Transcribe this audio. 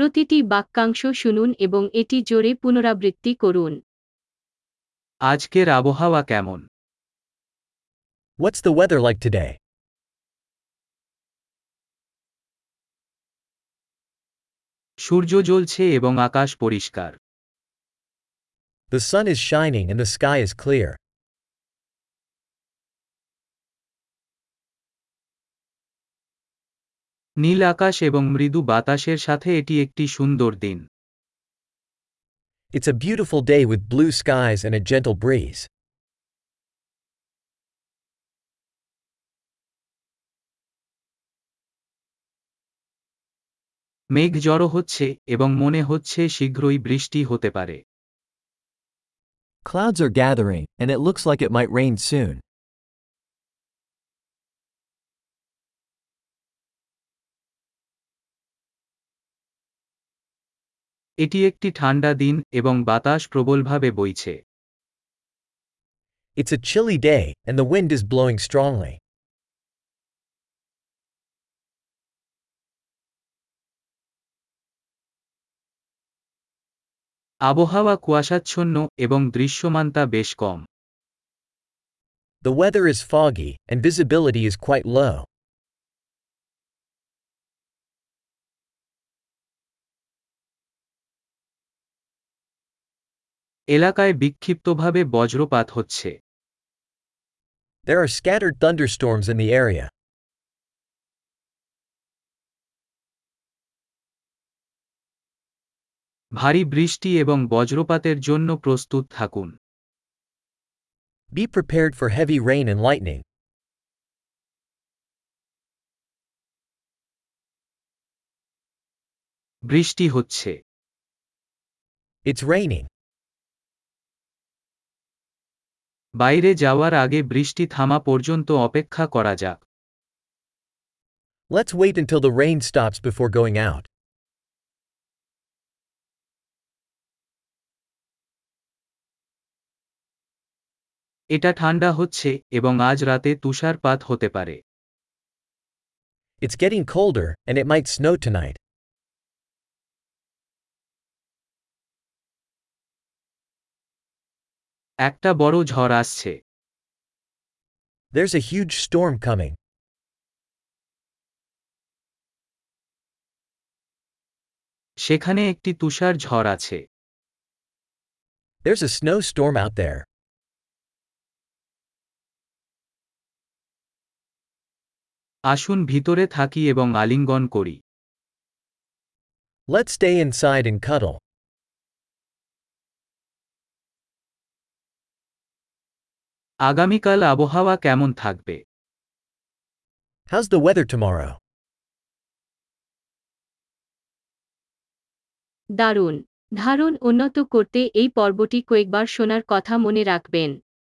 প্রতিটি বাক্যাংশ শুনুন এবং এটি জোরে পুনরাবৃত্তি করুন আজকের আবহাওয়া কেমন What's the weather like today? সূর্য জ্বলছে এবং আকাশ পরিষ্কার The sun is shining and the sky is clear. নীল আকাশ এবং মৃদু বাতাসের সাথে এটি একটি সুন্দর দিন It's a beautiful day with blue skies and a gentle breeze. মেঘ জড়ো হচ্ছে এবং মনে হচ্ছে শীঘ্রই বৃষ্টি হতে পারে Clouds are gathering, and it looks like it might rain soon. এটি একটি ঠান্ডা দিন এবং বাতাস প্রবলভাবে বইছে It's a chilly day, and the wind is blowing strongly. আবহাওয়া কুয়াশাচ্ছন্ন এবং দৃশ্যমানতা বেশ কম The weather is foggy, and visibility is quite low. এলাকায় বিক্ষিপ্তভাবে বজ্রপাত হচ্ছে There are scattered thunderstorms in the area. ভারী বৃষ্টি এবং বজ্রপাতের জন্য প্রস্তুত থাকুন Be prepared for heavy rain and lightning. বৃষ্টি হচ্ছে It's raining. বাইরে যাওয়ার আগে বৃষ্টি থামা পর্যন্ত অপেক্ষা করা যাক Let's wait until the rain stops before going out. এটা ঠান্ডা হচ্ছে এবং আজ রাতে তুষারপাত হতে পারে It's getting colder, and it might snow tonight. একটা বড় ঝড় আসছে There's a huge storm coming. সেখানে একটি তুষার ঝড় আছে There's a snowstorm out there. আসুন ভিতরে থাকি এবং আলিঙ্গন করি Let's stay inside and cuddle. আগামীকাল আবহাওয়া কেমন থাকবে? How's the weather tomorrow? দারুণ। ধারণ উন্নত করতে এই পর্বটি কয়েকবার শোনার কথা মনে রাখবেন।